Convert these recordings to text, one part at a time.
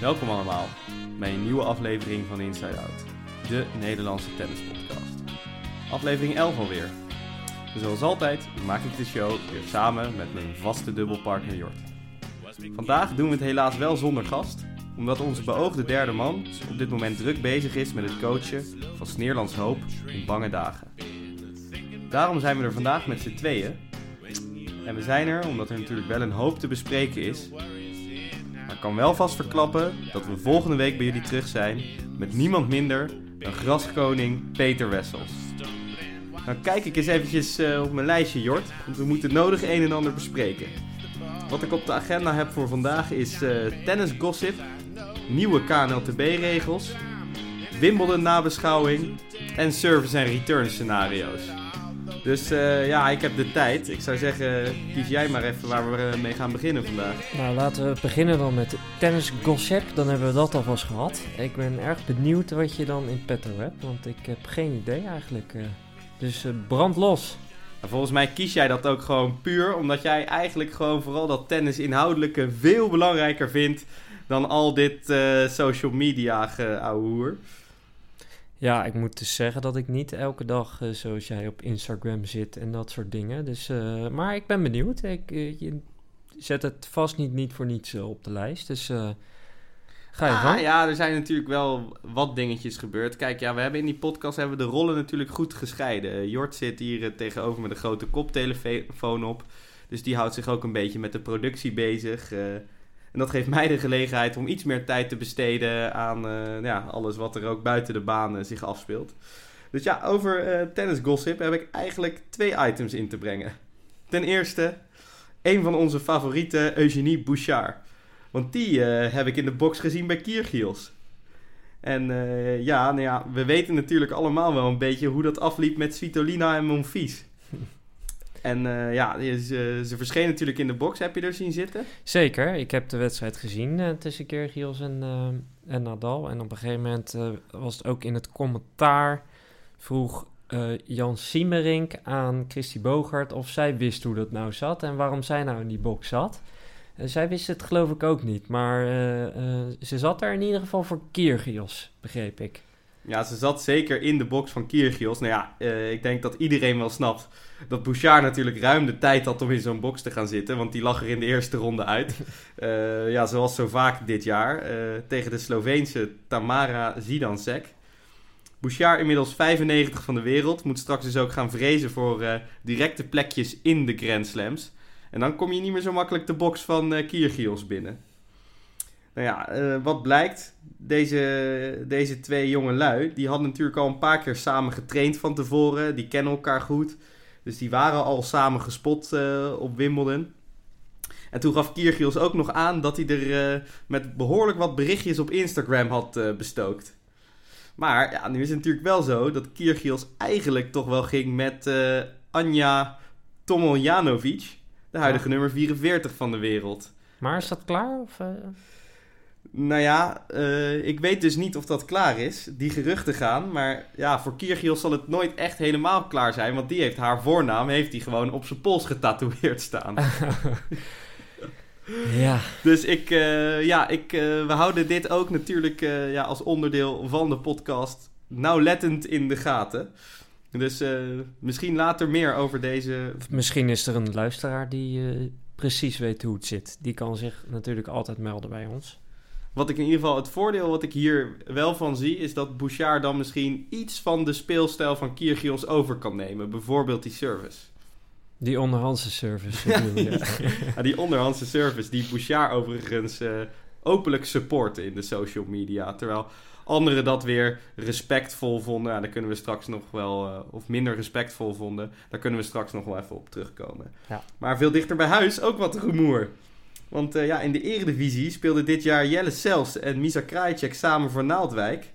Welkom allemaal bij een nieuwe aflevering van Inside Out, de Nederlandse tennispodcast. Aflevering 11 alweer. En zoals altijd maak ik de show weer samen met mijn vaste dubbelpartner Jort. Vandaag doen we het helaas wel zonder gast, omdat onze beoogde derde man op dit moment druk bezig is met het coachen van Sneerlands Hoop in bange dagen. Daarom zijn we er vandaag met z'n tweeën. En we zijn er omdat er natuurlijk wel een hoop te bespreken is. Maar kan wel vast verklappen dat we volgende week bij jullie terug zijn met niemand minder dan graskoning Peter Wessels. Nou kijk ik eens eventjes eh, op mijn lijstje Jort, want we moeten nodig een en ander bespreken. Wat ik op de agenda heb voor vandaag is uh, tennis gossip, nieuwe KNLTB-regels, Wimbledon nabeschouwing en service en return scenario's. Dus uh, ja, ik heb de tijd. Ik zou zeggen, kies jij maar even waar we mee gaan beginnen vandaag. Nou, laten we beginnen dan met tennis gossip. Dan hebben we dat alvast gehad. Ik ben erg benieuwd wat je dan in petto hebt, want ik heb geen idee eigenlijk. Uh, dus uh, brand los. Volgens mij kies jij dat ook gewoon puur omdat jij eigenlijk gewoon vooral dat tennis inhoudelijke veel belangrijker vindt dan al dit social media geouwehoer. Ja, ik moet dus zeggen dat ik niet elke dag uh, zoals jij op Instagram zit en dat soort dingen. Dus, uh, maar ik ben benieuwd. Ik, uh, je zet het vast niet, niet voor niets op de lijst. Dus ga je ah, Ja, er zijn natuurlijk wel wat dingetjes gebeurd. Kijk, ja, we hebben in die podcast hebben we de rollen natuurlijk goed gescheiden. Jort zit hier tegenover met een grote koptelefoon op. Dus die houdt zich ook een beetje met de productie bezig. En dat geeft mij de gelegenheid om iets meer tijd te besteden aan uh, ja, alles wat er ook buiten de baan zich afspeelt. Dus ja, over uh, tennis gossip heb ik eigenlijk twee items in te brengen. Ten eerste, een van onze favoriete Eugenie Bouchard. Want die heb ik in de box gezien bij Kiergiels. En ja, nou ja, we weten natuurlijk allemaal wel een beetje hoe dat afliep met Svitolina en Monfils. En uh, ja, ze, ze verscheen natuurlijk in de box. Heb je er zien zitten? Zeker. Ik heb de wedstrijd gezien uh, tussen Kyrgios en, en Nadal. En op een gegeven moment was het ook in het commentaar... vroeg Jan Siemerink aan Christy Bogart of zij wist hoe dat nou zat... en waarom zij nou in die box zat. zij wist het geloof ik ook niet. Maar ze zat er in ieder geval voor Kyrgios, begreep ik. Ja, ze zat zeker in de box van Kyrgios. Nou ja, ik denk dat iedereen wel snapt dat Bouchard natuurlijk ruim de tijd had om in zo'n box te gaan zitten. Want die lag er in de eerste ronde uit. Uh, ja, zoals zo vaak dit jaar. Uh, tegen de Sloveense Tamara Zidansek. Bouchard inmiddels 95 van de wereld. Moet straks dus ook gaan vrezen voor directe plekjes in de Grand Slams. En dan kom je niet meer zo makkelijk de box van Kyrgios binnen. Nou ja, wat blijkt? Deze, deze twee jonge lui, die hadden natuurlijk al een paar keer samen getraind van tevoren. Die kennen elkaar goed. Dus die waren al samen gespot uh, op Wimbledon. En toen gaf Kiergios ook nog aan dat hij er uh, met behoorlijk wat berichtjes op Instagram had bestookt. Maar ja, nu is het natuurlijk wel zo dat Kiergios eigenlijk toch wel ging met Anja Tomoljanovic, de huidige ja. nummer 44 van de wereld. Maar is dat klaar? Of, nou ja, uh, ik weet dus niet of dat klaar is, die geruchten gaan. Maar ja, voor Kyrgios zal het nooit echt helemaal klaar zijn. Want die heeft haar voornaam heeft hij gewoon op zijn pols getatoeëerd staan. ja. Dus ik, uh, ja, ik, uh, we houden dit ook natuurlijk ja, als onderdeel van de podcast nauwlettend in de gaten. Dus misschien later meer over deze... Misschien is er een luisteraar die precies weet hoe het zit. Die kan zich natuurlijk altijd melden bij ons. Wat ik in ieder geval, het voordeel wat ik hier wel van zie, is dat Bouchard dan misschien iets van de speelstijl van Kyrgios over kan nemen. Bijvoorbeeld die service. Die onderhandse service. ja, die onderhandse service, die Bouchard overigens uh, openlijk supporten in de social media. Terwijl anderen dat weer respectvol vonden. Ja, daar kunnen we straks nog wel, uh, of minder respectvol vonden. Daar kunnen we straks nog wel even op terugkomen. Ja. Maar veel dichter bij huis ook wat rumoer. Want uh, ja, in de Eredivisie speelden dit jaar Jelle Sels en Misa Krajicek samen voor Naaldwijk.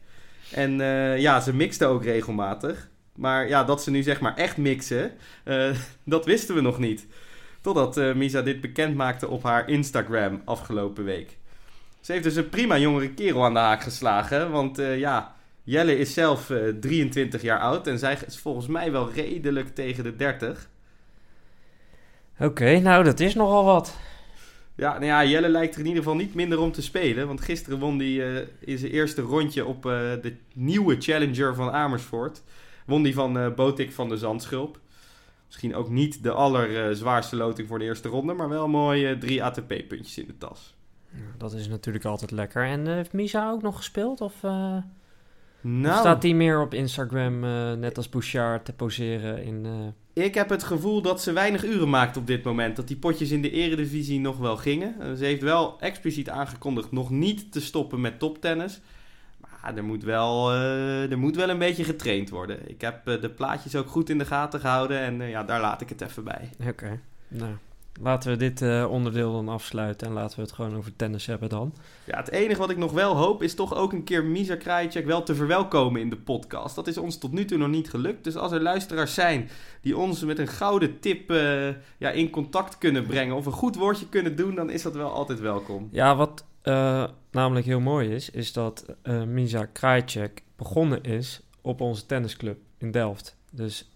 En uh, ja, ze mixten ook regelmatig. Maar ja, dat ze nu zeg maar echt mixen, uh, dat wisten we nog niet. Totdat Misa dit bekend maakte op haar Instagram afgelopen week. Ze heeft dus een prima jongere kerel aan de haak geslagen. Want ja, Jelle is zelf 23 jaar oud en zij is volgens mij wel redelijk tegen de 30. Oké, nou dat is nogal wat. Ja, nou ja, Jelle lijkt er in ieder geval niet minder om te spelen. Want gisteren won hij uh, in zijn eerste rondje op uh, de nieuwe Challenger van Amersfoort. Won hij van uh, Botik van de Zandschulp. Misschien ook niet de allerzwaarste loting voor de eerste ronde. Maar wel mooi drie ATP-puntjes in de tas. Dat is natuurlijk altijd lekker. En heeft Misa ook nog gespeeld? Of nou, staat hij meer op Instagram, net als Bouchard, te poseren in ik heb het gevoel dat ze weinig uren maakt op dit moment. Dat die potjes in de eredivisie nog wel gingen. Eh, ze heeft wel expliciet aangekondigd nog niet te stoppen met toptennis. Maar er moet wel, uh, er moet wel een beetje getraind worden. Ik heb uh, de plaatjes ook goed in de gaten gehouden. En ja, daar laat ik het even bij. Oké, nou... Laten we dit uh, onderdeel dan afsluiten en laten we het gewoon over tennis hebben dan. Ja, het enige wat ik nog wel hoop is toch ook een keer Misa Krajicek wel te verwelkomen in de podcast. Dat is ons tot nu toe nog niet gelukt. Dus als er luisteraars zijn die ons met een gouden tip uh, ja, in contact kunnen brengen of een goed woordje kunnen doen, dan is dat wel altijd welkom. Ja, wat uh, namelijk heel mooi is, is dat Misa Krajicek begonnen is op onze tennisclub in Delft. Dus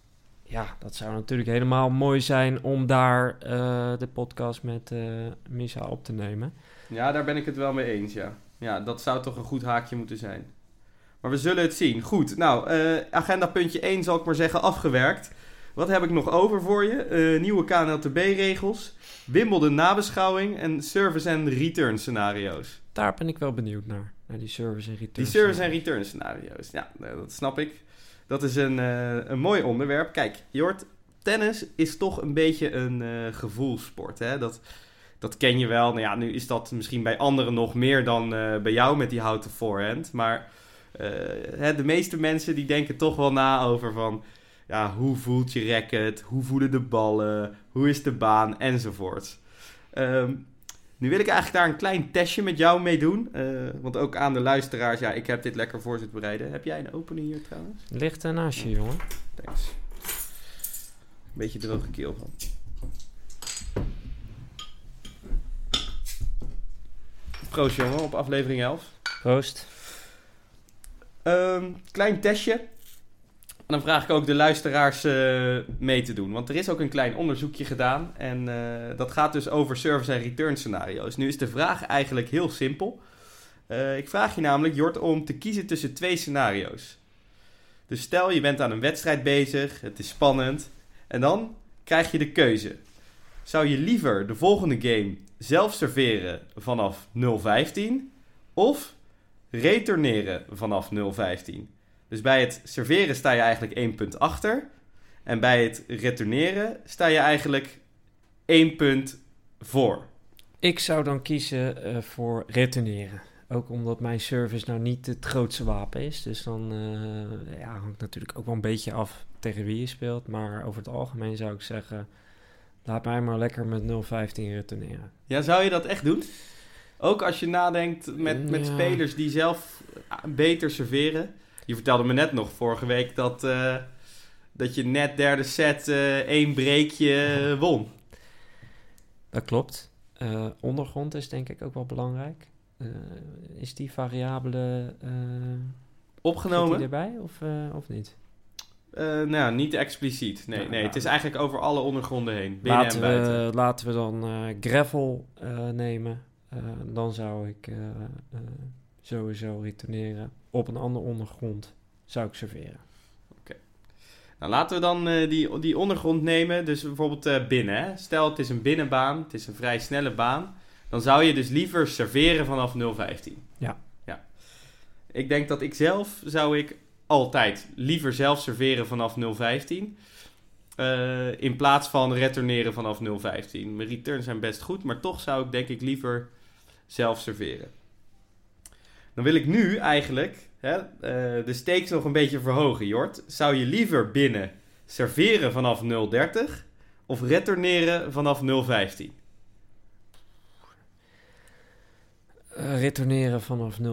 ja, dat zou natuurlijk helemaal mooi zijn om daar uh, de podcast met uh, Misa op te nemen. Ja, daar ben ik het wel mee eens, ja. Ja, dat zou toch een goed haakje moeten zijn. Maar we zullen het zien. Goed, nou, uh, agenda puntje 1 zal ik maar zeggen afgewerkt. Wat heb ik nog over voor je? nieuwe KNLTB-regels, Wimbledon nabeschouwing en service en return scenario's. Daar ben ik wel benieuwd naar, naar die service en return Die service en return scenario's, ja, dat snap ik. Dat is een, uh, een mooi onderwerp. Kijk, Jort, tennis is toch een beetje een uh, gevoelssport. Hè? Dat, dat ken je wel. Nou ja, nu is dat misschien bij anderen nog meer dan uh, bij jou met die houten voorhand. Maar de meeste mensen die denken toch wel na over van... Ja, hoe voelt je racket? Hoe voelen de ballen? Hoe is de baan? Enzovoort. Um, nu wil ik eigenlijk daar een klein testje met jou mee doen. Uh, want ook aan de luisteraars, ja, ik heb dit lekker voor zitten bereiden. Heb jij een opening hier trouwens? Ligt er naast je, jongen. Thanks. Beetje droge keel van. Proost jongen, op aflevering 11. Proost. Um, klein testje dan vraag ik ook de luisteraars uh, mee te doen. Want er is ook een klein onderzoekje gedaan. En uh, dat gaat dus over service en return scenario's. Nu is de vraag eigenlijk heel simpel. Uh, ik vraag je namelijk, Jort, om te kiezen tussen twee scenario's. Dus stel je bent aan een wedstrijd bezig, het is spannend. En dan krijg je de keuze. Zou je liever de volgende game zelf serveren vanaf 0.15 of returneren vanaf 0.15? Dus bij het serveren sta je eigenlijk één punt achter. En bij het retourneren sta je eigenlijk één punt voor. Ik zou dan kiezen uh, voor retourneren. Ook omdat mijn service nou niet het grootste wapen is. Dus dan uh, ja, hangt natuurlijk ook wel een beetje af tegen wie je speelt. Maar over het algemeen zou ik zeggen... laat mij maar lekker met 0-15 retourneren. Ja, zou je dat echt doen? Ook als je nadenkt met, met spelers die zelf beter serveren... Je vertelde me net nog vorige week dat, uh, dat je net derde set uh, één breekje won. Dat klopt. Uh, ondergrond is denk ik ook wel belangrijk. is die variabele opgenomen erbij of, of niet? nou, niet expliciet. Nee, nee, het is eigenlijk over alle ondergronden heen. Binnen laten, en buiten. We, laten we dan gravel nemen. dan zou ik sowieso retourneren op een andere ondergrond zou ik serveren. Oké. Nou, laten we dan uh, die, die ondergrond nemen. Dus bijvoorbeeld uh, binnen. Hè? Stel, het is een binnenbaan. Het is een vrij snelle baan. Dan zou je dus liever serveren vanaf 0,15. Ja. ja. Ik denk dat ik zelf zou ik altijd liever zelf serveren vanaf 0,15. Uh, eh, in plaats van retourneren vanaf 0,15. Mijn returns zijn best goed, maar toch zou ik denk ik liever zelf serveren. Dan wil ik nu eigenlijk hè, uh, de stakes nog een beetje verhogen, Jort. Zou je liever binnen serveren vanaf 0,30 of retourneren vanaf 0,15? Uh, retourneren vanaf 0,30.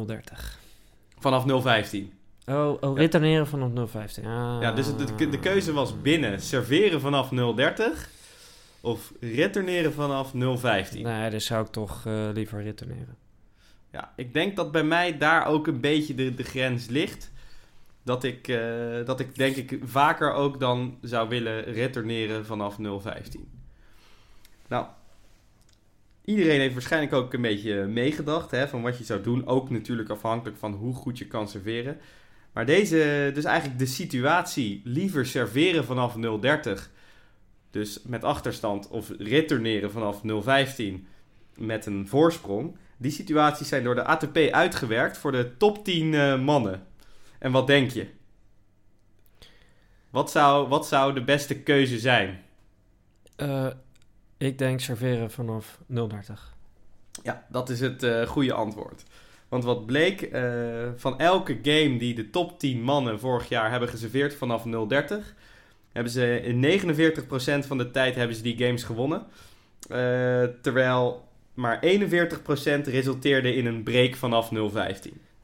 Vanaf 0,15? Oh, oh retourneren vanaf 0,15. Ah. Ja, dus de, de keuze was binnen serveren vanaf 0,30 of retourneren vanaf 0,15. Nee, dus zou ik toch uh, liever retourneren. Ja, ik denk dat bij mij daar ook een beetje de, grens ligt. Dat ik, uh, dat ik denk ik vaker ook dan zou willen retourneren vanaf 0.15. Nou, iedereen heeft waarschijnlijk ook een beetje meegedacht hè, van wat je zou doen. Ook natuurlijk afhankelijk van hoe goed je kan serveren. Maar deze, dus eigenlijk de situatie, liever serveren vanaf 0.30, dus met achterstand, of returneren vanaf 0.15 met een voorsprong. Die situaties zijn door de ATP uitgewerkt voor de top 10 uh, mannen. En wat denk je? Wat zou, wat zou de beste keuze zijn? Uh, ik denk serveren vanaf 0.30. Ja, dat is het uh, goede antwoord. Want wat bleek, uh, van elke game die de top 10 mannen vorig jaar hebben geserveerd vanaf 0.30, hebben ze in 49% van de tijd hebben ze die games gewonnen. Terwijl maar 41% resulteerde in een break vanaf 0.15.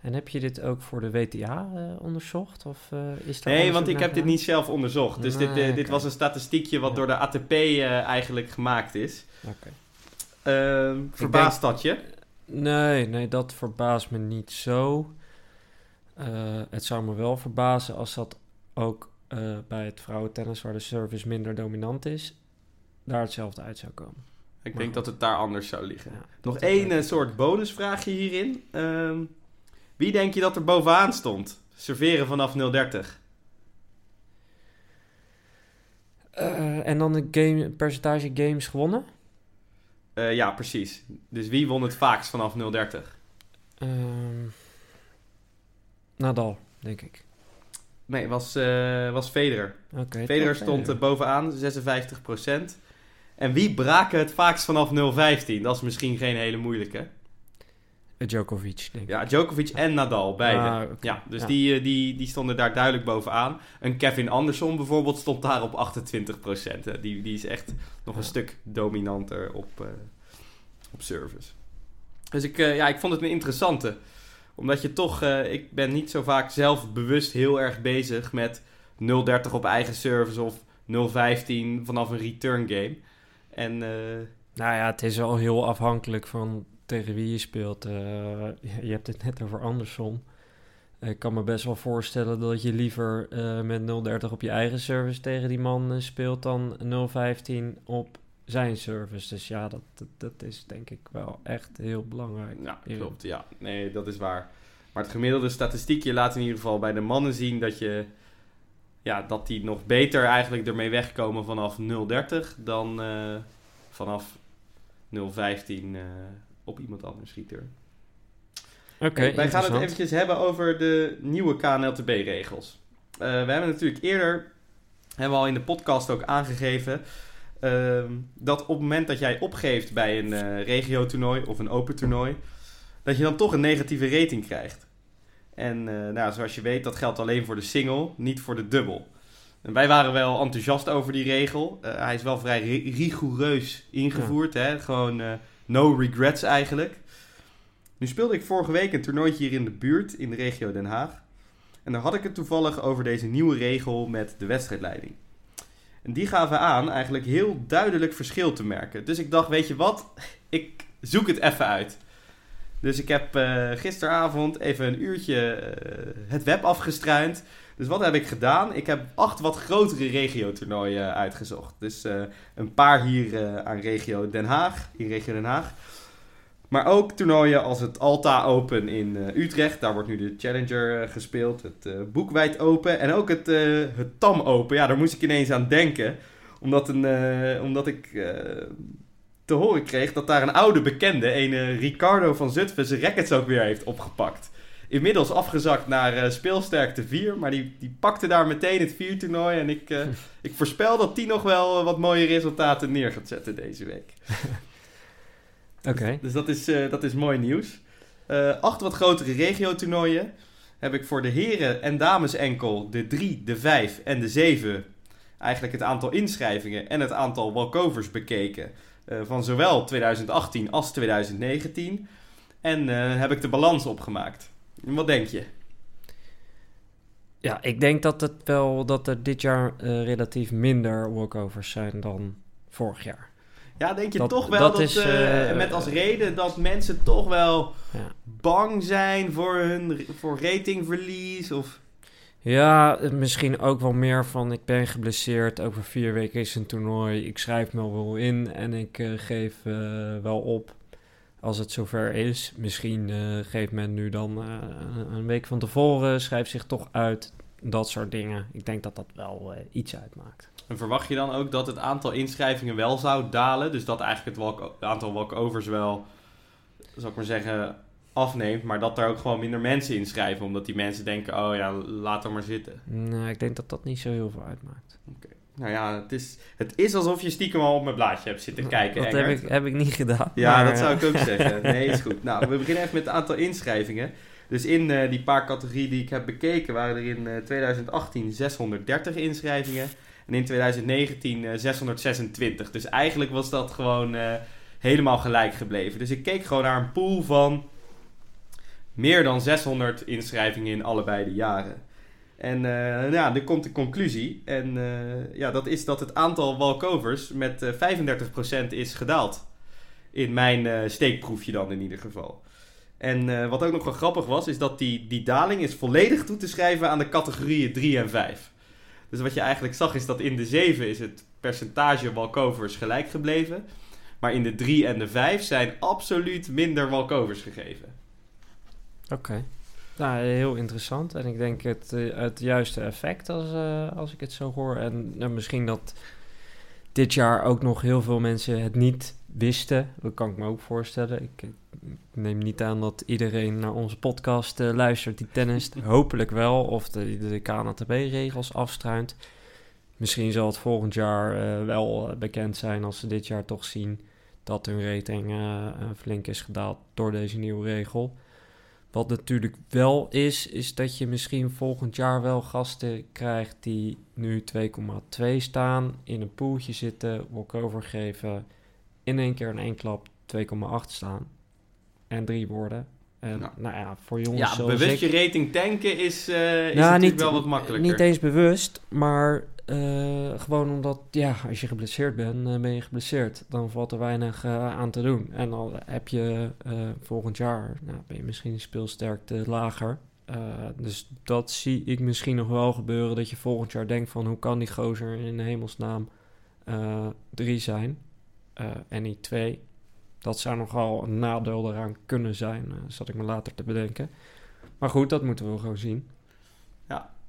En heb je dit ook voor de WTA uh, onderzocht? Of, uh, is nee, want ik heb dit niet zelf onderzocht. Dus nee, dit, uh, dit was een statistiekje wat ja. door de ATP eigenlijk gemaakt is. Okay. verbaast dat je? Nee, nee, dat verbaast me niet zo. het zou me wel verbazen als dat ook bij het vrouwentennis, waar de service minder dominant is, daar hetzelfde uit zou komen. Ik maar denk goed. dat het daar anders zou liggen. Ja, Nog één soort bonusvraagje hierin. Um, wie denk je dat er bovenaan stond? Serveren vanaf 030. Uh, en dan de game, percentage games gewonnen? Uh, ja, precies. Dus wie won het vaakst vanaf 030? Uh, Nadal, denk ik. Nee, was, uh, was Federer. Okay, Federer stond Federer. bovenaan, 56%. En wie braken het vaakst vanaf 015? Dat is misschien geen hele moeilijke. Djokovic, denk ik. Ja, Djokovic en Nadal, beide. Ah, okay. Ja, dus ja. Die, die, die stonden daar duidelijk bovenaan. En Kevin Anderson bijvoorbeeld stond daar op 28%. Die, die is echt nog ja. een stuk dominanter op, uh, op service. Dus ik, uh, ja, ik vond het een interessante. Omdat je toch... Uh, ik ben niet zo vaak zelf bewust heel erg bezig met 0.30 op eigen service of 0.15 vanaf een return game. En... nou ja, het is wel heel afhankelijk van tegen wie je speelt. Uh, je hebt het net over Anderson. Ik kan me best wel voorstellen dat je liever uh, met 0.30 op je eigen service tegen die man uh, speelt dan 0.15 op zijn service. Dus ja, dat, dat, dat, is denk ik wel echt heel belangrijk. Ja, klopt. Ja, nee, dat is waar. Maar het gemiddelde statistiekje laat in ieder geval bij de mannen zien dat je... Ja, dat die nog beter eigenlijk ermee wegkomen vanaf 0.30 dan vanaf 0.15 op iemand anders return. Oké, okay, Wij gaan het eventjes hebben over de nieuwe KNLTB-regels. Uh, we hebben natuurlijk eerder, hebben we al in de podcast ook aangegeven, uh, dat op het moment dat jij opgeeft bij een regio-toernooi of een open toernooi, dat je dan toch een negatieve rating krijgt. En nou, zoals je weet, dat geldt alleen voor de single, niet voor de dubbel. En wij waren wel enthousiast over die regel. hij is wel vrij rigoureus ingevoerd. Ja. Hè? Gewoon no regrets eigenlijk. Nu speelde ik vorige week een toernooitje hier in de buurt, in de regio Den Haag. En daar had ik het toevallig over deze nieuwe regel met de wedstrijdleiding. En die gaven aan eigenlijk heel duidelijk verschil te merken. Dus ik dacht, weet je wat, ik zoek het even uit. Dus ik heb uh, gisteravond even een uurtje uh, het web afgestruind. Dus wat heb ik gedaan? Ik heb acht wat grotere regio-toernooien uitgezocht. Dus een paar hier aan regio Den Haag, in regio Den Haag. Maar ook toernooien als het Alta Open in Utrecht. Daar wordt nu de Challenger gespeeld. Het Boekwijd Open. En ook het, het Tam Open. Ja, daar moest ik ineens aan denken. Omdat, een, omdat ik te horen kreeg dat daar een oude bekende, een Ricardo van Zutphen, zijn rackets ook weer heeft opgepakt inmiddels afgezakt naar uh, speelsterkte 4. Maar die, die pakte daar meteen het viertoernooi. En ik, uh, ik voorspel dat die nog wel wat mooie resultaten neer gaat zetten deze week. Oké. Okay. Dus, dus, dat, is, uh, dat is mooi nieuws. acht wat grotere regio-toernooien heb ik voor de heren en dames enkel de 3, de 5 en de 7 eigenlijk het aantal inschrijvingen en het aantal walkovers bekeken. Van zowel 2018 als 2019. En heb ik de balans opgemaakt. Wat denk je? Ja, ik denk dat, het wel, dat er dit jaar uh, relatief minder walkovers zijn dan vorig jaar. Ja, denk je dat, toch wel dat, dat is, uh, met als reden dat mensen toch wel ja. bang zijn voor hun voor ratingverlies? Of... Ja, misschien ook wel meer van ik ben geblesseerd. Over vier weken is een toernooi. Ik schrijf me wel in en ik eh, geef eh, wel op als het zover is. Misschien eh, geeft men nu dan een- week van tevoren, schrijft zich toch uit. Dat soort dingen. Ik denk dat dat wel iets uitmaakt. En verwacht je dan ook dat het aantal inschrijvingen wel zou dalen? Dus dat eigenlijk het, het aantal walkovers wel, zal ik maar zeggen, afneemt. Maar dat er ook gewoon minder mensen inschrijven. Omdat die mensen denken, oh ja, laat er maar zitten. Nou, ik denk dat dat niet zo heel veel uitmaakt. Nou ja, het is, het is alsof je stiekem al op mijn blaadje hebt zitten kijken, dat heb ik, heb ik niet gedaan. Ja, maar, dat zou eh, ik ook zeggen. Nee, is goed. Nou, we beginnen even met het aantal inschrijvingen. Dus in eh, die paar categorieën die ik heb bekeken, waren er in eh, 2018 630 inschrijvingen. En in 2019 eh, 626. Dus eigenlijk was dat gewoon eh, helemaal gelijk gebleven. Dus ik keek gewoon naar een pool van meer dan 600 inschrijvingen in allebei de jaren. En eh, nou ja, er komt de conclusie. En eh, ja, dat is dat het aantal walkovers met eh 35% is gedaald. In mijn eh, steekproefje dan in ieder geval. En eh, wat ook nog wel grappig was, is dat die, die daling is volledig toe te schrijven aan de categorieën 3 en 5. Dus wat je eigenlijk zag is dat in de 7 is het percentage walkovers gelijk gebleven. Maar in de 3 en de 5 zijn absoluut minder walkovers gegeven. Oké. Nou, heel interessant. En ik denk het, eh, het juiste effect als, eh, als ik het zo hoor. En nou, misschien dat dit jaar ook nog heel veel mensen het niet wisten. Dat kan ik me ook voorstellen. Ik, ik neem niet aan dat iedereen naar onze podcast eh, luistert die tennist. Hopelijk wel. Of de, de KNTB-regels afstruint. Misschien zal het volgend jaar eh, wel eh, bekend zijn als ze dit jaar toch zien dat hun rating eh, eh, flink is gedaald door deze nieuwe regel. Wat natuurlijk wel is, is dat je misschien volgend jaar wel gasten krijgt die nu 2,2 staan, in een poeltje zitten, walkover geven, in één keer in één klap 2,8 staan en drie worden. En Nou. nou ja, voor jongens Ja, bewust ik... je rating tanken is, eh, is Nou, natuurlijk niet- wel wat makkelijker. Niet eens bewust, maar eh, gewoon omdat, ja, als je geblesseerd bent, eh, ben je geblesseerd. Dan valt er weinig eh, aan te doen. En dan heb je volgend jaar, nou, ben je misschien speelsterkte lager. Dus dat zie ik misschien nog wel gebeuren, dat je volgend jaar denkt van, hoe kan die gozer in hemelsnaam drie zijn en niet twee? Dat zou nogal een nadeel eraan kunnen zijn, zat ik me later te bedenken. Maar goed, dat moeten we gewoon zien.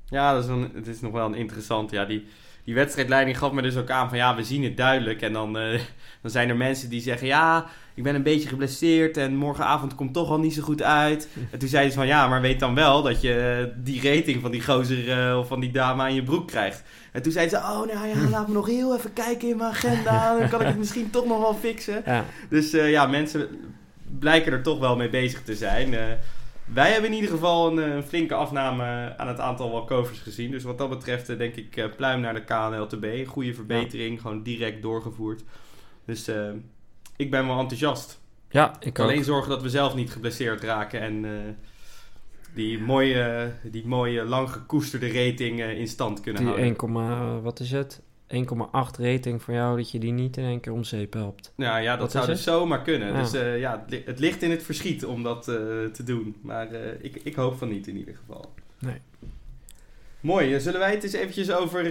Ja, dat is het is nog wel een interessant. Ja, die, die wedstrijdleiding gaf me dus ook aan van ja, we zien het duidelijk. En dan, eh, dan zijn er mensen die zeggen ja, ik ben een beetje geblesseerd en morgenavond komt toch al niet zo goed uit. En toen zeiden ze van ja, maar weet dan wel dat je eh, die rating van die gozer eh, of van die dame aan je broek krijgt. En toen zeiden ze, oh nou ja, laat me nog heel even kijken in mijn agenda. Dan kan ik het misschien toch nog wel fixen. Ja, Dus ja, mensen blijken er toch wel mee bezig te zijn. Wij hebben in ieder geval een, eh, flinke afname aan het aantal walkovers gezien. Dus wat dat betreft eh, denk ik eh, pluim naar de KNLTB. Goede verbetering, gewoon direct doorgevoerd. Dus ik ben wel enthousiast. ja ik ook. Alleen zorgen dat we zelf niet geblesseerd raken en die mooie, die mooie lang gekoesterde rating in stand kunnen Die houden. 1, komma- wat is het? 1,8 rating voor jou, dat je die niet in één keer om zeep helpt. Nou ja, dat Wat zou dus zomaar kunnen. Ja. Dus eh, ja, het, li- het ligt in het verschiet om dat eh, te doen. Maar eh, ik, ik hoop van niet in ieder geval. Nee. Mooi, zullen wij het eens eventjes over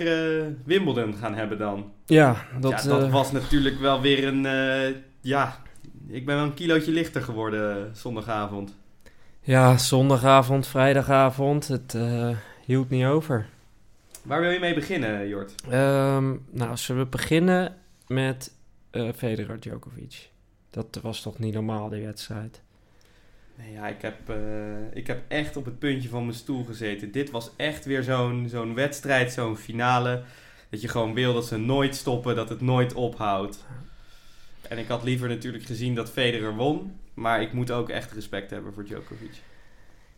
Wimbledon gaan hebben dan? Ja, dat, ja, dat was natuurlijk wel weer een... ja, ik ben wel een kilootje lichter geworden zondagavond. ja, zondagavond, vrijdagavond, het hield niet over. Waar wil je mee beginnen, Jort? Ehm, nou, zullen we beginnen met eh Federer Djokovic. Dat was toch niet normaal, die wedstrijd. Nee, ja, ik heb, eh, ik heb echt op het puntje van mijn stoel gezeten. Dit was echt weer zo'n zo'n wedstrijd, zo'n finale. Dat je gewoon wil dat ze nooit stoppen, dat het nooit ophoudt. En ik had liever natuurlijk gezien dat Federer won. Maar ik moet ook echt respect hebben voor Djokovic.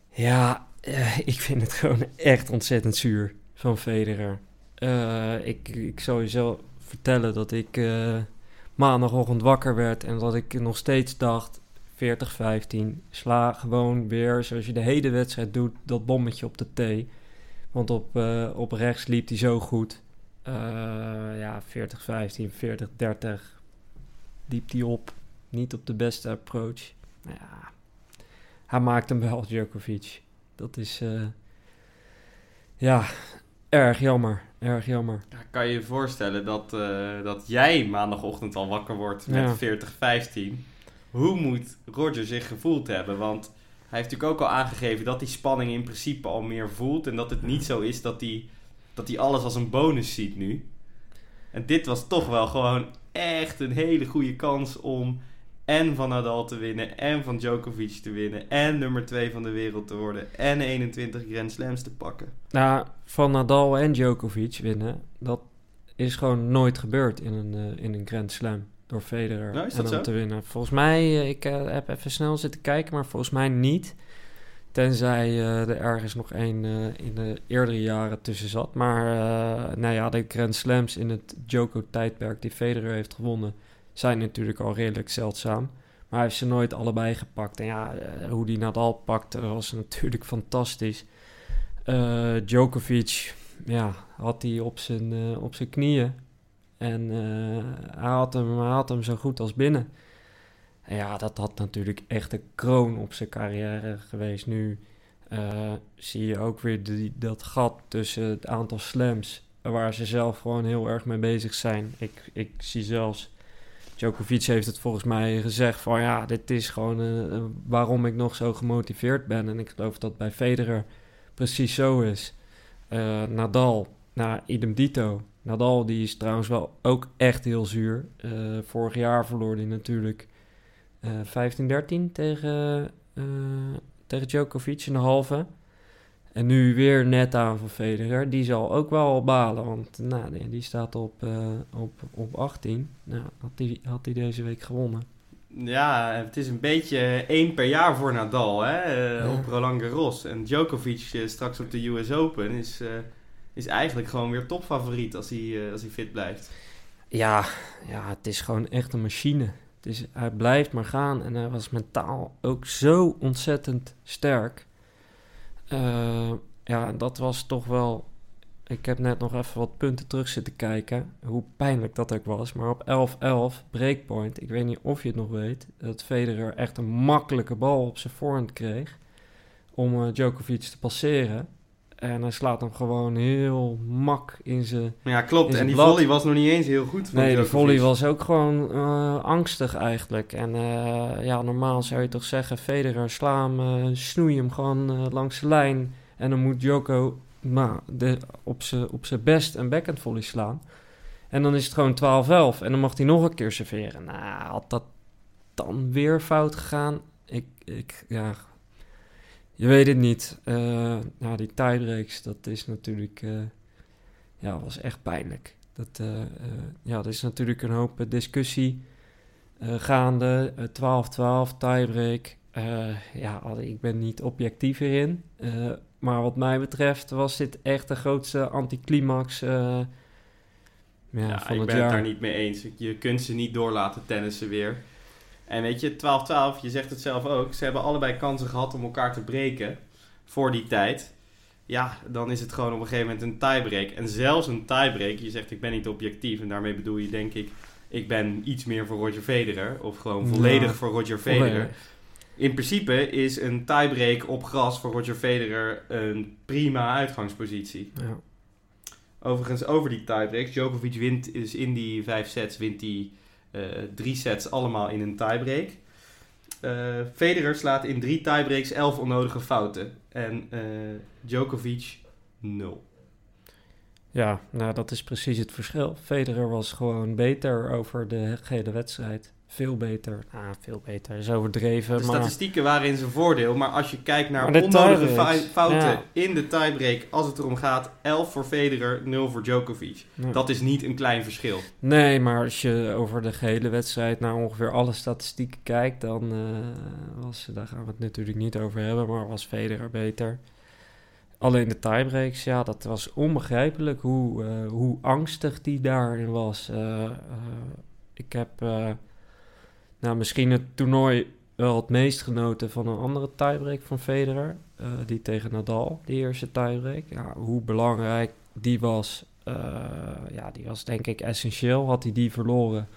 Ja, eh, ik vind het gewoon echt ontzettend zuur van Federer. Eh, ik, ik zal je zo vertellen dat ik eh, maandagochtend wakker werd en dat ik nog steeds dacht... 40-15, sla gewoon weer zoals je de hele wedstrijd doet, dat bommetje op de T. Want op, eh, op rechts liep hij zo goed. Ja, 40-15, 40-30 liep hij op. Niet op de beste approach. Nou ja, hij maakt hem wel, Djokovic. Dat is. Ja, erg jammer. Erg jammer. Ja, kan je je voorstellen dat, eh, dat jij maandagochtend al wakker wordt met Ja. 40-15? Hoe moet Roger zich gevoeld hebben? Want hij heeft natuurlijk ook al aangegeven dat die spanning in principe al meer voelt. En dat het niet zo is dat hij, dat hij alles als een bonus ziet nu. En dit was toch wel gewoon echt een hele goede kans om en van Nadal te winnen en van Djokovic te winnen en nummer 2 van de wereld te worden en 21 Grand Slams te pakken. Nou, van Nadal en Djokovic winnen, dat is gewoon nooit gebeurd in een, eh, in een Grand Slam. Door Federer Nou, en zo? te winnen. Volgens mij, eh, ik eh, heb even snel zitten kijken, maar volgens mij niet. Tenzij er ergens nog één in de eerdere jaren tussen zat. Maar nou ja, de Grand Slams in het Djoko-tijdperk die Federer heeft gewonnen... zijn natuurlijk al redelijk zeldzaam. Maar hij heeft ze nooit allebei gepakt. En ja, eh, hoe die Nadal pakte was natuurlijk fantastisch. Eh, Djokovic, ja, had hij op zijn, eh, op zijn knieën. En hij, had hem, had hem zo goed als binnen. En ja, dat had natuurlijk echt een kroon op zijn carrière geweest. Nu zie je ook weer die, dat gat tussen het aantal slams... waar ze zelf gewoon heel erg mee bezig zijn. Ik, ik zie zelfs... Djokovic heeft het volgens mij gezegd van... ja, dit is gewoon eh, eh, waarom ik nog zo gemotiveerd ben. En ik geloof dat bij Federer precies zo is. Eh, Nadal, nou, idem dito. Nadal die is trouwens wel ook echt heel zuur. Vorig jaar verloor hij natuurlijk eh 15-13 tegen, tegen Djokovic in de halve. En nu weer net aan van Federer. Die zal ook wel balen, want nou, die, die staat op, eh, op, op 18. Nou, had hij had hij deze week gewonnen. Ja, het is een beetje één per jaar voor Nadal hè, Ja. op Roland Garros. En Djokovic eh, straks op de US Open is, is eigenlijk gewoon weer topfavoriet als hij, als hij fit blijft. Ja, ja, het is gewoon echt een machine. Het is, hij blijft maar gaan en hij was mentaal ook zo ontzettend sterk. Eh, ja, dat was toch wel... Ik heb net nog even wat punten terug zitten kijken. Hoe pijnlijk dat ook was. Maar op 11-11, breakpoint. Ik weet niet of je het nog weet. Dat Federer echt een makkelijke bal op zijn voorhand kreeg. Om eh, Djokovic te passeren. En hij slaat hem gewoon heel mak in zijn Ja, klopt. En die blad. volley was nog niet eens heel goed Nee, de Djokovic. volley was ook gewoon eh, angstig eigenlijk. En eh, ja, normaal zou je toch zeggen, Federer, sla hem, eh, snoei hem gewoon langs de lijn. En dan moet Joko de, op zijn op best een backhand volley slaan. En dan is het gewoon 12-11. En dan mag hij nog een keer serveren. Nou, had dat dan weer fout gegaan? Ik, ik ja... Je weet het niet. Eh ja, die tiebreaks, dat is natuurlijk... eh, ja, was echt pijnlijk. Dat, eh, ja, er is natuurlijk een hoop discussie gaande. Eh, 12-12, tiebreak. Ja, ik ben niet objectief hierin. Eh, maar wat mij betreft was dit echt de grootste anticlimax ja, Ja, ik ben jaar. het daar niet mee eens. Je kunt ze niet door laten tennissen weer. En weet je, 12-12, je zegt het zelf ook. Ze hebben allebei kansen gehad om elkaar te breken voor die tijd. Ja, dan is het gewoon op een gegeven moment een tiebreak. En zelfs een tiebreak, je zegt ik ben niet objectief. En daarmee bedoel je denk ik, ik ben iets meer voor Roger Federer. Of gewoon volledig Ja, voor Roger Federer. Volledig. In principe is een tiebreak op gras voor Roger Federer een prima uitgangspositie. Ja. Overigens, over die tiebreaks. Djokovic wint dus in die vijf sets, wint eh, drie sets allemaal in een tiebreak. Eh Federer slaat in drie tiebreaks elf onnodige fouten. En eh, Djokovic nul. ja, nou dat is precies het verschil. Federer was gewoon beter over de gehele wedstrijd. Veel beter. Ah, veel beter. Is overdreven, De maar... statistieken waren in zijn voordeel, maar als je kijkt naar onnodige fouten ja. in de tiebreak, als het erom gaat, 11 voor Federer, 0 voor Djokovic. Ja. Dat is niet een klein verschil. Nee, maar als je over de gehele wedstrijd naar ongeveer alle statistieken kijkt, dan eh, was, daar gaan we het natuurlijk niet over hebben, maar was Federer beter. Alleen de tiebreaks, ja, dat was onbegrijpelijk hoe, eh, hoe angstig die daarin was. Eh, eh, ik heb eh, nou, misschien het toernooi wel het meest genoten van een andere tiebreak van Federer. eh, die tegen Nadal, die eerste tiebreak. Ja, hoe belangrijk die was, eh, ja, die was denk ik essentieel. Had hij die verloren.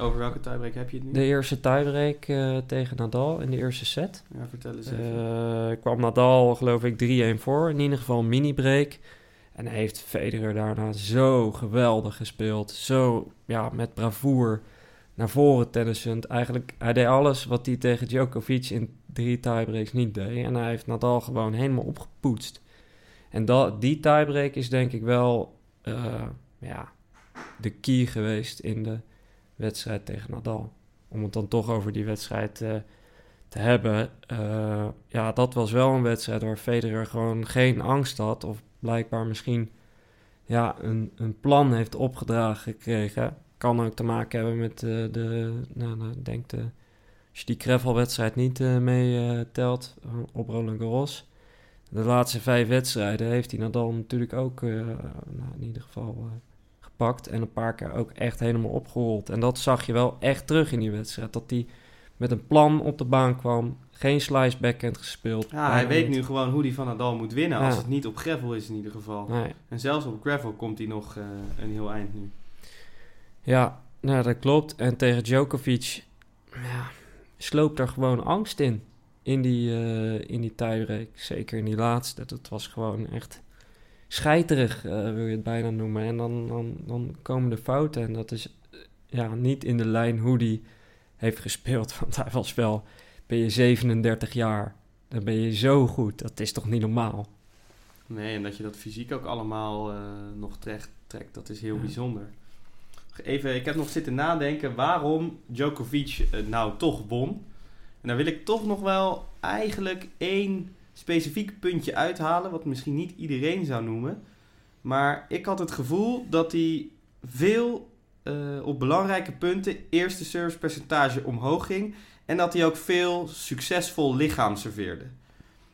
Over welke tiebreak heb je het nu? De eerste tiebreak eh, tegen Nadal in de eerste set. Ja, vertel eens even. Kwam Nadal geloof ik 3-1 voor. In ieder geval een mini-break. En hij heeft Federer daarna zo geweldig gespeeld. Zo ja, met bravoer naar voren tennissend. Eigenlijk, hij deed alles wat hij tegen Djokovic in drie tiebreaks niet deed. En hij heeft Nadal gewoon helemaal opgepoetst. En dat, die tiebreak is denk ik wel uh, ja, de key geweest in de wedstrijd tegen Nadal. Om het dan toch over die wedstrijd uh, te hebben. Uh, ja, dat was wel een wedstrijd waar Federer gewoon geen angst had. Of blijkbaar misschien ja, een, een plan heeft opgedragen gekregen. Kan ook te maken hebben met uh, de, nou, nou, denk de, als je die Gravel-wedstrijd niet uh, meetelt op Roland Garros. De laatste vijf wedstrijden heeft hij Nadal natuurlijk ook nou, in ieder geval gepakt. En een paar keer ook echt helemaal opgerold. En dat zag je wel echt terug in die wedstrijd. Dat hij met een plan op de baan kwam. Geen slice backhand gespeeld. Ja, hij weet nu gewoon hoe hij van Nadal moet winnen. Als het niet op gravel is in ieder geval. Nee. En zelfs op gravel komt hij nog uh, een heel eind nu. Ja, nou, dat klopt. En tegen Djokovic ja, sloopt er gewoon angst in. In die, uh, in die tiebreak. Zeker in die laatste. Dat was gewoon echt scheiterig, uh, wil je het bijna noemen. En dan, dan, dan komen de fouten. En dat is ja, niet in de lijn hoe die heeft gespeeld. Want hij was wel, ben je 37 jaar, dan ben je zo goed. Dat is toch niet normaal? Nee, en dat je dat fysiek ook allemaal uh, nog trekt, trekt, dat is heel ja. bijzonder. Even, ik heb nog zitten nadenken waarom Djokovic uh, nou toch won. En daar wil ik toch nog wel eigenlijk één specifiek puntje uithalen, wat misschien niet iedereen zou noemen. Maar ik had het gevoel dat hij veel uh, op belangrijke punten eerste servicepercentage omhoog ging. En dat hij ook veel succesvol lichaam serveerde.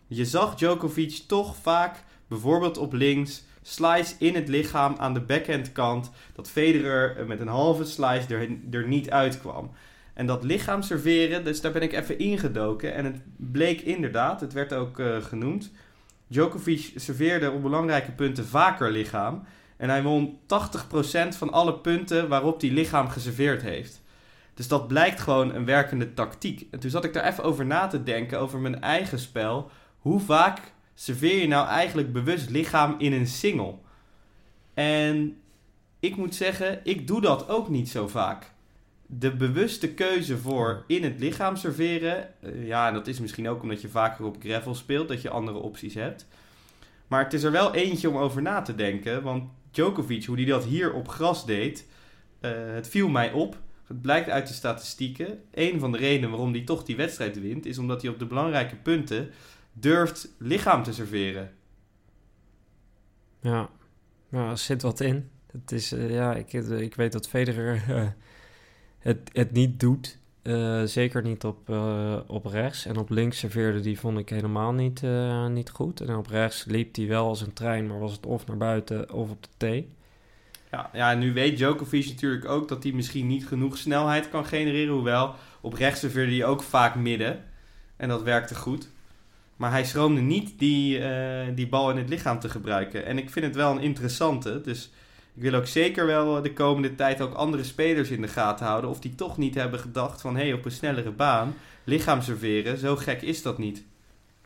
Je zag Djokovic toch vaak, bijvoorbeeld op links, slice in het lichaam aan de backhandkant. Dat Federer met een halve slice er, er niet uitkwam. En dat lichaam serveren, dus daar ben ik even ingedoken. En het bleek inderdaad, het werd ook uh, genoemd. Djokovic serveerde op belangrijke punten vaker lichaam. En hij won 80% van alle punten waarop hij lichaam geserveerd heeft. Dus dat blijkt gewoon een werkende tactiek. En toen zat ik daar even over na te denken, over mijn eigen spel. Hoe vaak serveer je nou eigenlijk bewust lichaam in een single? En ik moet zeggen, ik doe dat ook niet zo vaak. De bewuste keuze voor in het lichaam serveren. Uh, ja, dat is misschien ook omdat je vaker op gravel speelt, dat je andere opties hebt. Maar het is er wel eentje om over na te denken. Want Djokovic, hoe hij dat hier op gras deed, uh, het viel mij op. Het blijkt uit de statistieken. Een van de redenen waarom hij toch die wedstrijd wint, is omdat hij op de belangrijke punten durft lichaam te serveren. Ja, nou, er zit wat in. Het is, uh, ja, ik, ik weet dat Federer uh, het, het niet doet. Uh, zeker niet op, op rechts. En op links serveerde die vond ik helemaal niet, niet goed. En op rechts liep hij wel als een trein, maar was het of naar buiten of op de T. Ja, ja, en nu weet Djokovic natuurlijk ook dat hij misschien niet genoeg snelheid kan genereren. Hoewel, op rechts serveerde hij ook vaak midden. En dat werkte goed. Maar hij schroomde niet die, uh, die bal in het lichaam te gebruiken. En ik vind het wel een interessante. Dus ik wil ook zeker wel de komende tijd ook andere spelers in de gaten houden. Of die toch niet hebben gedacht van... hé, hey, op een snellere baan, lichaam serveren, zo gek is dat niet.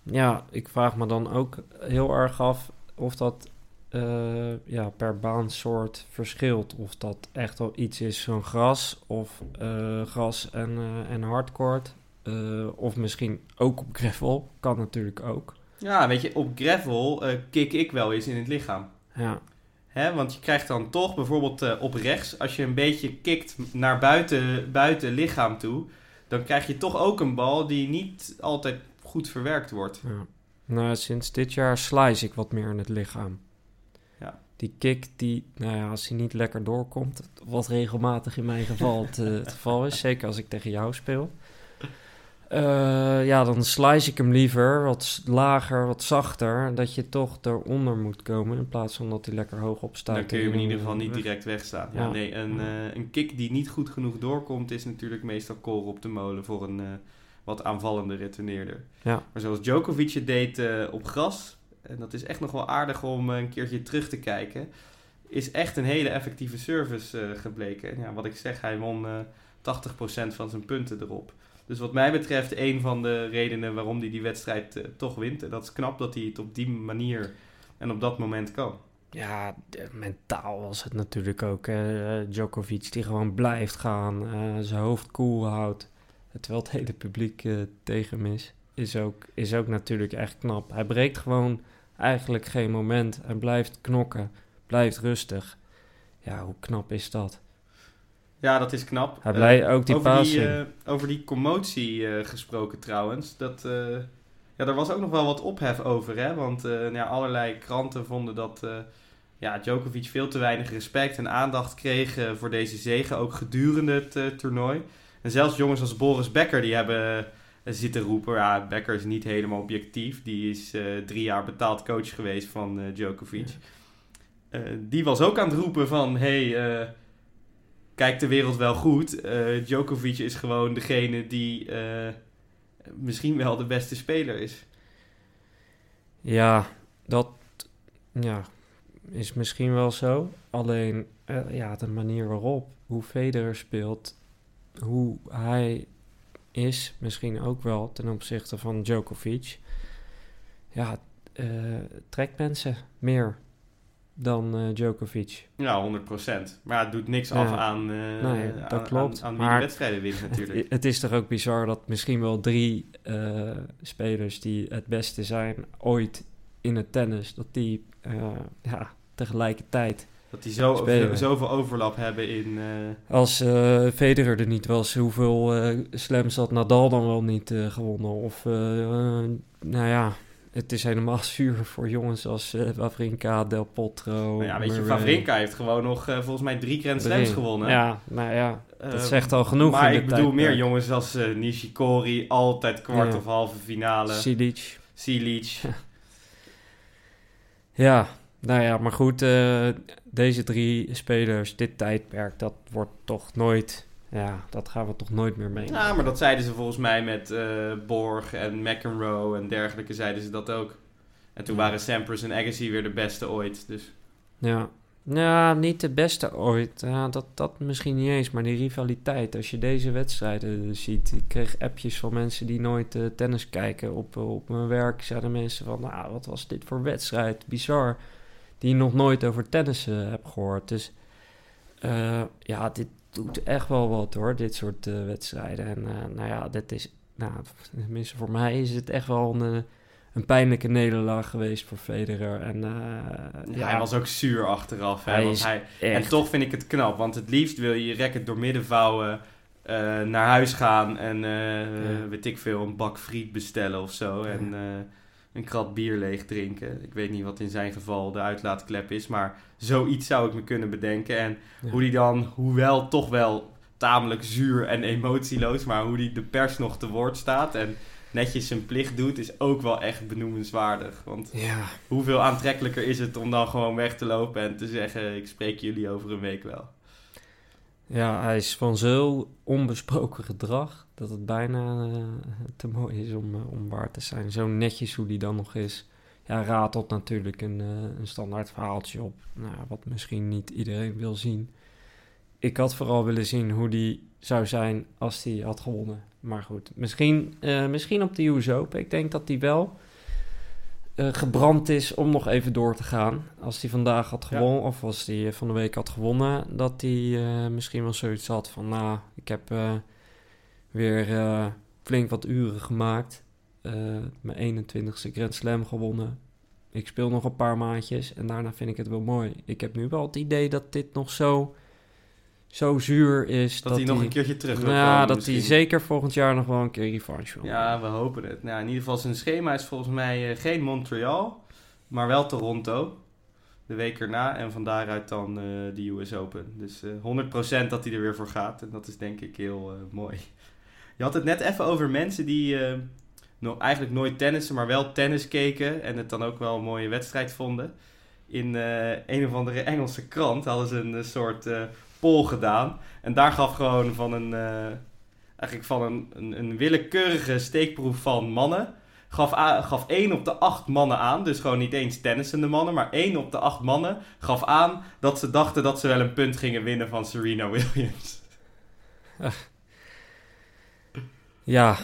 Ja, ik vraag me dan ook heel erg af of dat uh, ja, per baansoort verschilt. Of dat echt wel iets is van gras of uh, gras en, uh, en hardcourt. Of misschien ook op gravel, kan natuurlijk ook. Ja, weet je, op gravel kik ik wel eens in het lichaam. Ja. Hè, want je krijgt dan toch bijvoorbeeld op rechts, als je een beetje kikt naar buiten, buiten lichaam toe, dan krijg je toch ook een bal die niet altijd goed verwerkt wordt. Ja. Nou, sinds dit jaar slice ik wat meer in het lichaam die kick, die, nou ja, als hij niet lekker doorkomt, wat regelmatig in mijn geval het, het geval is, zeker als ik tegen jou speel. Uh, ja, dan slice ik hem liever wat lager, wat zachter, dat je toch eronder moet komen in plaats van dat hij lekker hoog opstaat. Dan kun je hem in ieder geval niet direct wegstaan. Ja, ja. nee, een, uh, een kick die niet goed genoeg doorkomt is natuurlijk meestal kool op de molen voor een uh, wat aanvallende retourneerder. Ja. Maar zoals Djokovic het deed op gras, en dat is echt nog wel aardig om een keertje terug te kijken, is echt een hele effectieve service gebleken. En ja, wat ik zeg, hij won uh, 80% van zijn punten erop. Dus wat mij betreft een van de redenen waarom hij die wedstrijd uh, toch wint. En dat is knap dat hij het op die manier en op dat moment kan. ja, mentaal was het natuurlijk ook. Uh, Djokovic die gewoon blijft gaan, zijn hoofd koel houdt. Terwijl het hele publiek tegen hem is. Is ook, is ook natuurlijk echt knap. Hij breekt gewoon eigenlijk geen moment. Hij blijft knokken, blijft rustig. Ja, hoe knap is dat? Ja, dat is knap. Hij blijft ook die over passing. Die, over die commotie gesproken trouwens. Dat ja, er was ook nog wel wat ophef over, hè? Want uh, ja, allerlei kranten vonden dat ja, Djokovic veel te weinig respect en aandacht kreeg uh, voor deze zegen, ook gedurende het toernooi. En zelfs jongens als Boris Becker, die hebben zitten roepen, ja, Becker is niet helemaal objectief. Die is drie jaar betaald coach geweest van Djokovic. die was ook aan het roepen van, hey, kijkt de wereld wel goed? Djokovic is gewoon degene die misschien wel de beste speler is. Ja, dat ja, is misschien wel zo. Alleen uh, ja, de manier waarop, hoe Federer speelt, hoe hij is, misschien ook wel ten opzichte van Djokovic. Ja, uh, trekt mensen meer dan uh, Djokovic. Ja, 100%. Maar het doet niks ja. af aan, uh, nee, dat aan, klopt. aan, aan wie maar de wedstrijden wint natuurlijk. Het, het, is toch ook bizar dat misschien wel drie uh, spelers die het beste zijn ooit in het tennis, dat die ja, tegelijkertijd dat die zo, spelen. zoveel overlap hebben in... Als Federer er niet was, hoeveel slams had Nadal dan wel niet gewonnen? Of, nou ja, het is helemaal zuur voor jongens als uh, Wawrinka, Del Potro. Nou ja, weet je, Wawrinka heeft gewoon nog uh, volgens mij drie Grand Slams gewonnen. Ja, nou ja, dat uh, zegt al genoeg. Maar ik bedoel meer jongens als Nishikori, altijd kwart ja. of halve finale. Silic. Silic. ja, nou ja, maar goed, deze drie spelers, dit tijdperk, dat wordt toch nooit ja, dat gaan we toch nooit meer mee. Ja, maar dat zeiden ze volgens mij met uh, Borg en McEnroe en dergelijke zeiden ze dat ook. En toen waren Sampras en Agassi weer de beste ooit, dus... Ja, ja niet de beste ooit. Ja, dat, dat misschien niet eens, maar die rivaliteit. Als je deze wedstrijden ziet. Ik kreeg appjes van mensen die nooit uh, tennis kijken. Op, op mijn werk zeiden mensen van, nou, wat was dit voor wedstrijd? Bizar. Die nog nooit over tennis heb gehoord. Dus ja, dit, doet echt wel wat hoor, dit soort uh, wedstrijden. En uh, nou ja, dit is, nou, tenminste voor mij is het echt wel een, eh, een pijnlijke nederlaag geweest voor Federer. En, ja, ja, hij was ook zuur achteraf. Hè, want hij, en toch vind ik het knap, want het liefst wil je je racket door midden vouwen, naar huis gaan en ja. weet ik veel, een bak friet bestellen of zo. En een krat bier leeg drinken. Ik weet niet wat in zijn geval de uitlaatklep is, maar zoiets zou ik me kunnen bedenken. En ja. hoe die dan, hoewel toch wel tamelijk zuur en emotieloos, maar hoe die de pers nog te woord staat en netjes zijn plicht doet, is ook wel echt benoemenswaardig. Want ja. hoeveel aantrekkelijker is het om dan gewoon weg te lopen en te zeggen: Ik spreek jullie over een week wel. Ja, hij is van zo onbesproken gedrag dat het bijna uh, te mooi is om, uh, om waar te zijn. Zo netjes hoe die dan nog is. Ja, ratelt natuurlijk een, uh, een standaard verhaaltje op, nou, wat misschien niet iedereen wil zien. Ik had vooral willen zien hoe die zou zijn als hij had gewonnen. Maar goed, misschien, misschien op de US Open. Ik denk dat hij wel gebrand is om nog even door te gaan. Als hij vandaag had gewonnen, ja. of als hij van de week had gewonnen, dat hij misschien wel zoiets had van, nou, ik heb weer flink wat uren gemaakt. Mijn 21ste Grand Slam gewonnen. Ik speel nog een paar maandjes en daarna vind ik het wel mooi. Ik heb nu wel het idee dat dit nog zo, zo zuur is. Dat, dat hij nog een keertje terug wil nou, dat hij zeker volgend jaar nog wel een keer revanche wil. Ja, we hopen het. Nou, in ieder geval zijn schema is volgens mij uh, geen Montreal, maar wel Toronto. De week erna en van daaruit dan de US Open. Dus 100% dat hij er weer voor gaat. En dat is denk ik heel mooi. Je had het net even over mensen die uh, eigenlijk nooit tennissen, maar wel tennis keken. En het dan ook wel een mooie wedstrijd vonden. In uh, een of andere Engelse krant hadden ze een, soort uh, poll gedaan. En daar gaf gewoon van een, eigenlijk van een, een, willekeurige steekproef van mannen. Gaf, gaf één op de acht mannen aan, dus gewoon niet eens tennissende mannen, maar één op de acht mannen gaf aan dat ze dachten dat ze wel een punt gingen winnen van Serena Williams. Ja,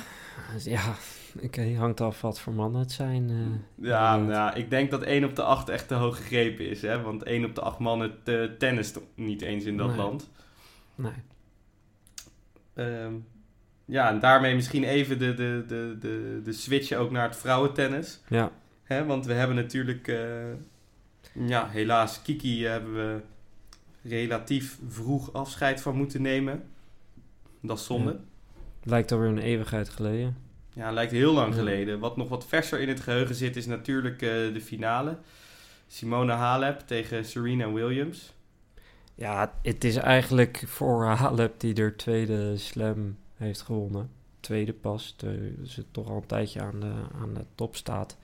ja, Oké, hangt af wat voor mannen het zijn. eh. Ja, nou, ik denk dat 1 op de 8 echt te hoog gegrepen is. Hè? Want 1 op de 8 mannen te tennist niet eens in dat Nee. land. Nee. Ehm, ja, en daarmee misschien even de, de, de, de, de switch ook naar het vrouwentennis. Ja, Hè? Want we hebben natuurlijk, eh, ja, helaas, Kiki hebben we relatief vroeg afscheid van moeten nemen. Dat is zonde. Ja. lijkt alweer een eeuwigheid geleden. Ja, lijkt heel lang geleden. Wat nog wat verser in het geheugen zit, is natuurlijk eh, de finale. Simone Halep tegen Serena Williams. Ja, het is eigenlijk voor Halep die er tweede slam heeft gewonnen. Tweede pas, ze toch al een tijdje aan de, aan de top staat.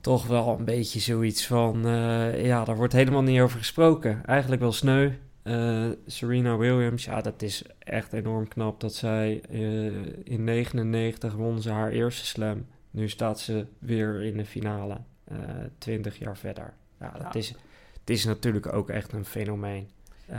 Toch wel een beetje zoiets van, eh, ja, daar wordt helemaal niet over gesproken. Eigenlijk wel sneu. Eh, Serena Williams, ja, dat is echt enorm knap dat zij eh, in 99 won ze haar eerste slam. Nu staat ze weer in de finale, eh 20 jaar verder. Ja, dat Ja. Is, het is natuurlijk ook echt een fenomeen.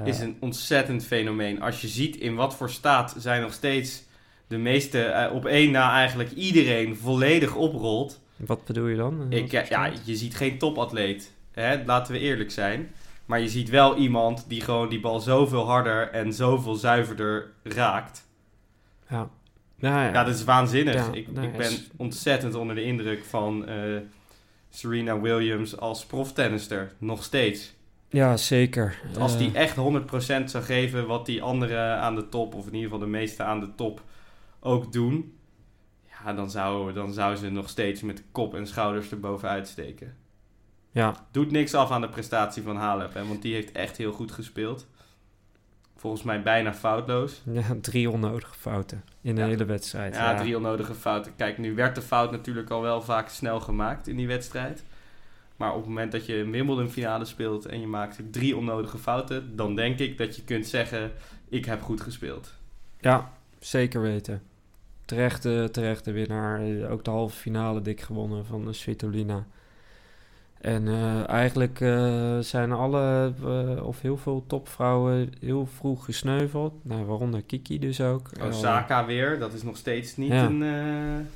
Is een ontzettend fenomeen. Als je ziet in wat voor staat zij nog steeds de meeste, op één na eigenlijk iedereen volledig oprolt. Wat bedoel je dan? Ik, ja, je ziet geen topatleet. Hè? Laten we eerlijk zijn. Maar je ziet wel iemand die gewoon die bal zoveel harder en zoveel zuiverder raakt. ja. Nou ja. Ja, dat is waanzinnig. Ja, ik, ik ben is- ontzettend onder de indruk van eh, Serena Williams als proftennister. Nog steeds. ja, zeker. Als Eh, die echt 100% zou geven wat die anderen aan de top, of in ieder geval de meeste aan de top, ook doen. Ja, dan zou, dan zou ze nog steeds met kop en schouders erbovenuit steken. Ja, Doet niks af aan de prestatie van Halep, hè, want die heeft echt heel goed gespeeld. Volgens mij bijna foutloos. ja, drie onnodige fouten in de Ja. hele wedstrijd. Ja, drie onnodige fouten. Kijk, nu werd de fout natuurlijk al wel vaak snel gemaakt in die wedstrijd. Maar op het moment dat je een Wimbledon finale speelt en je maakt drie onnodige fouten, dan denk ik dat je kunt zeggen, ik heb goed gespeeld. Ja, zeker weten. Terechte, terechte winnaar. Ook de halve finale dik gewonnen van de Svitolina. En eh, eigenlijk eh, zijn alle, eh, of heel veel topvrouwen, heel vroeg gesneuveld. Nou, waaronder Kiki dus ook. Osaka weer, dat is nog steeds niet Ja. een,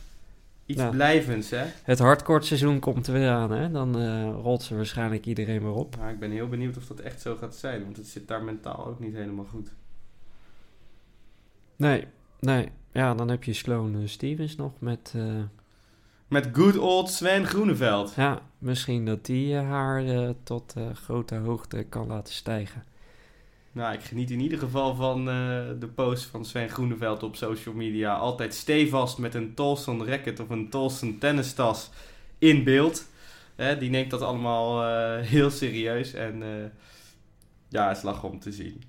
iets Ja. blijvends, hè? Het hardcourt-seizoen komt er weer aan, hè? Dan rolt ze waarschijnlijk iedereen weer op. Maar ik ben heel benieuwd of dat echt zo gaat zijn, want het zit daar mentaal ook niet helemaal goed. Nee, nee. Ja, dan heb je Sloane Stevens nog met... Met good old Sven Groeneveld. ja, misschien dat die eh, haar eh, tot eh, grote hoogte kan laten stijgen. Nou, ik geniet in ieder geval van de post van Sven Groeneveld op social media. Altijd stevast met een Tolson racket of een Tolson tennistas in beeld. Die neemt dat allemaal heel serieus en ja, is lachen om te zien.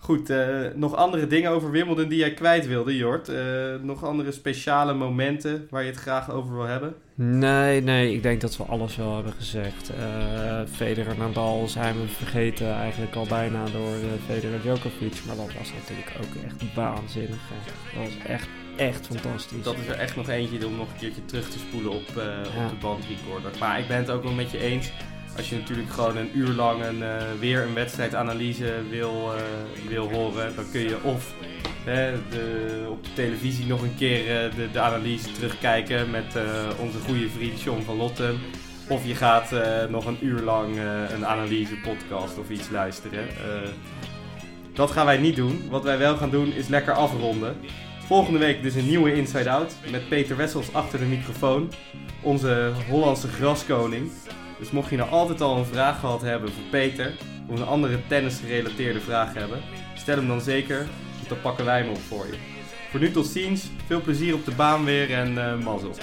Goed, eh, nog andere dingen over Wimbledon die jij kwijt wilde, Jort? Eh, nog andere speciale momenten waar je het graag over wil hebben? Nee, nee, ik denk dat we alles wel hebben gezegd. Eh Federer en Nadal zijn we vergeten eigenlijk al bijna door eh, Federer Djokovic. Maar dat was natuurlijk ook echt waanzinnig. hè. Dat was echt, echt fantastisch. Dat is er echt nog eentje om nog een keertje terug te spoelen op, eh, Ja. op de bandrecorder. Maar ik ben het ook wel met je eens. Als je natuurlijk gewoon een uur lang een, eh, weer een wedstrijdanalyse wil, eh, wil horen, dan kun je of hè, de, op de televisie nog een keer eh, de, de analyse terugkijken met onze goede vriend John van Lotten. Of je gaat nog een uur lang een analyse podcast of iets luisteren. Dat gaan wij niet doen. Wat wij wel gaan doen is lekker afronden. Volgende week dus een nieuwe Inside Out met Peter Wessels achter de microfoon. Onze Hollandse graskoning. Dus mocht je nou altijd al een vraag gehad hebben voor Peter, of een andere tennis-gerelateerde vraag hebben, stel hem dan zeker, want dan pakken wij hem op voor je. Voor nu tot ziens, veel plezier op de baan weer en eh mazzel.